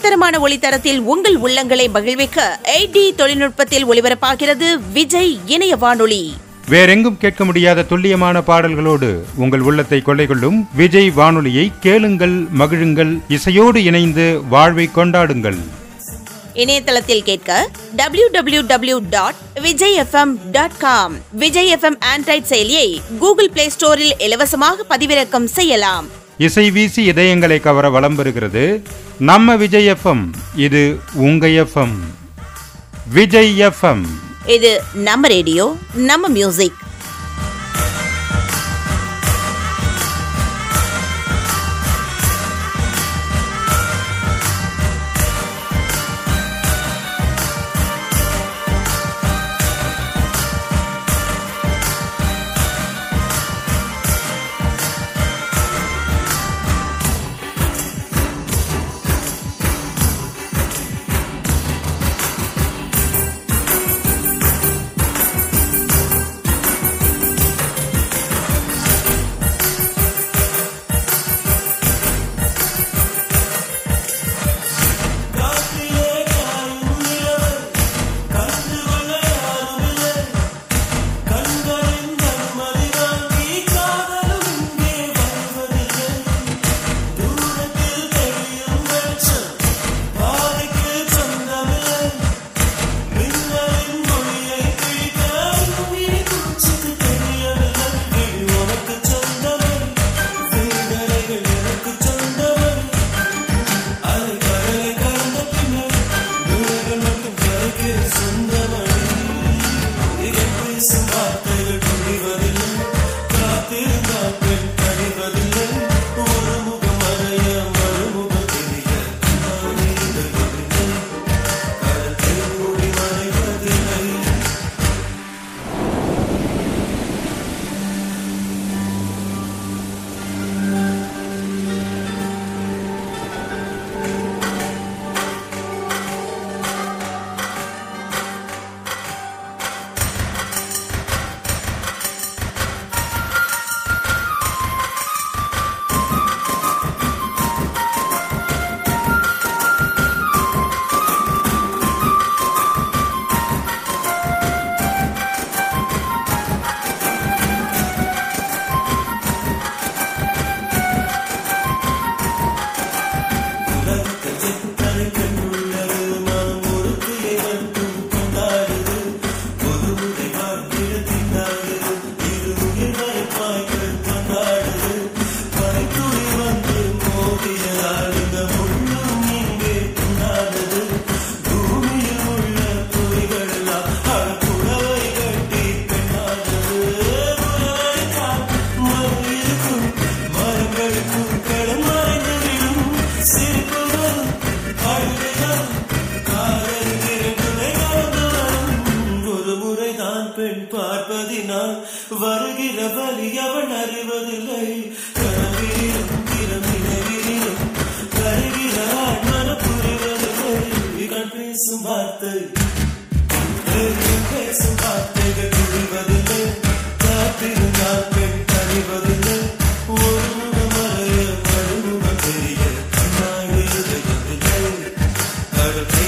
உலகத்தரமான ஒளித்தரத்தில் உங்கள் உள்ளங்களை மகிழ்விக்க எயிட் தொழில்நுட்பத்தில் ஒளிபரப்பாகிறது விஜய் இணைய வானொலி. வேறெங்கும் கேட்க முடியாத துல்லியமான பாடல்களோடு உங்கள் உள்ளத்தை கொள்ளை கொள்ளும் விஜய் வானொலியை கேளுங்கள் மகிழுங்கள் இசையோடு இணைந்து வாழ்வை கொண்டாடுங்கள். இணையதளத்தில் கேட்க W W W dot Vijay FM dot com Vijay FM android செயலியை கூகுள் பிளே ஸ்டோரில் இலவசமாக பதிவிறக்கம் செய்யலாம். இசை வீசி இதயங்களை கவர வளம் பெறுகிறது நம்ம விஜய் எஃப்எம் இது உங்க எஃப்எம். விஜய் எஃப்எம். இது நம்ம ரேடியோ நம்ம மியூசிக். dançar. பேசும் வார்த்தைகள் விழுவதில்லை. காத்திருந்தால் பெண் தறிவதில்லை ஒரு குணம் மறைய மறுகுணம் தெரிய கண்ணாடி கடற்கை